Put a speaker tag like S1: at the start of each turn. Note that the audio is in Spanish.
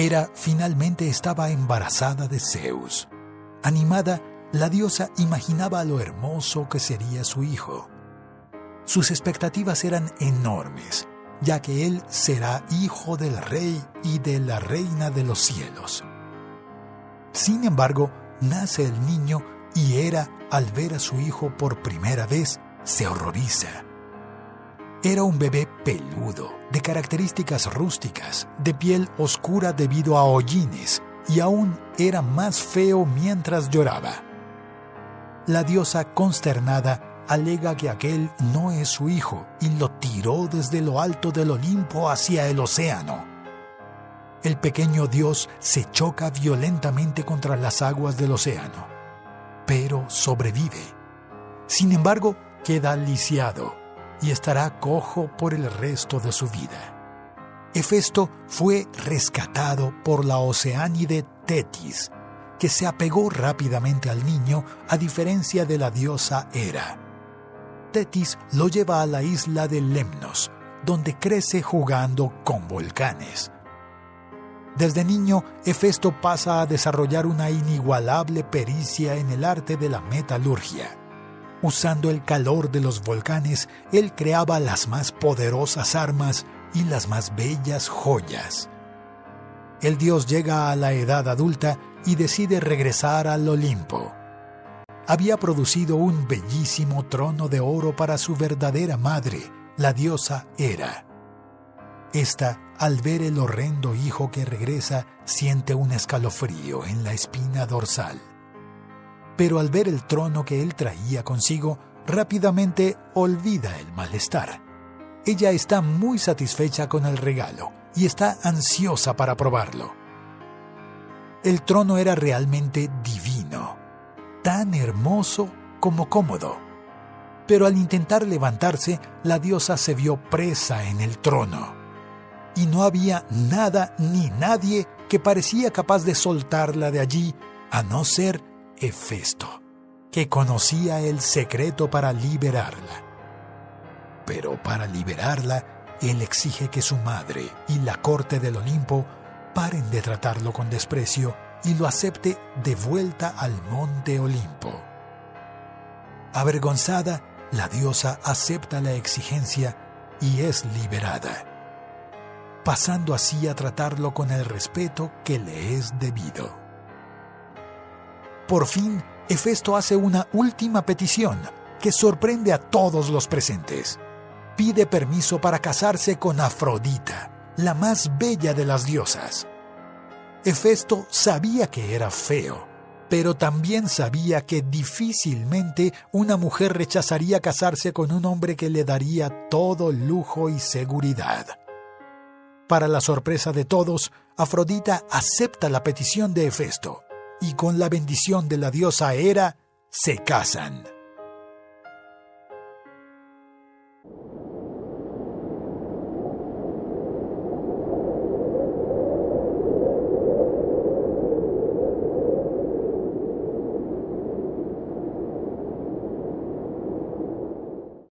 S1: Hera finalmente estaba embarazada de Zeus. Animada, la diosa imaginaba lo hermoso que sería su hijo. Sus expectativas eran enormes, ya que él será hijo del rey y de la reina de los cielos. Sin embargo, nace el niño y Hera, al ver a su hijo por primera vez, se horroriza. Era un bebé peludo, de características rústicas, de piel oscura debido a hollines, y aún era más feo mientras lloraba. La diosa consternada alega que aquel no es su hijo y lo tiró desde lo alto del Olimpo hacia el océano. El pequeño dios se choca violentamente contra las aguas del océano, pero sobrevive. Sin embargo, queda lisiado y estará cojo por el resto de su vida. Hefesto fue rescatado por la oceánide Tetis, que se apegó rápidamente al niño a diferencia de la diosa Hera. Tetis lo lleva a la isla de Lemnos, donde crece jugando con volcanes. Desde niño, Hefesto pasa a desarrollar una inigualable pericia en el arte de la metalurgia. Usando el calor de los volcanes, él creaba las más poderosas armas y las más bellas joyas el dios llega a la edad adulta y decide regresar al Olimpo. Había producido un bellísimo trono de oro para su verdadera madre, la diosa Hera. Esta, al ver el horrendo hijo que regresa, siente un escalofrío en la espina dorsal. Pero al ver el trono que él traía consigo, rápidamente olvida el malestar. Ella está muy satisfecha con el regalo y está ansiosa para probarlo. El trono era realmente divino, tan hermoso como cómodo. Pero al intentar levantarse, la diosa se vio presa en el trono. Y no había nada ni nadie que parecía capaz de soltarla de allí, a no ser Hefesto, que conocía el secreto para liberarla. Pero para liberarla, él exige que su madre y la corte del Olimpo paren de tratarlo con desprecio y lo acepte de vuelta al monte Olimpo. Avergonzada, la diosa acepta la exigencia y es liberada, pasando así a tratarlo con el respeto que le es debido. Por fin, Hefesto hace una última petición que sorprende a todos los presentes pide permiso para casarse con Afrodita, la más bella de las diosas. Hefesto sabía que era feo, pero también sabía que difícilmente una mujer rechazaría casarse con un hombre que le daría todo lujo y seguridad. Para la sorpresa de todos, Afrodita acepta la petición de Hefesto y con la bendición de la diosa Hera se casan.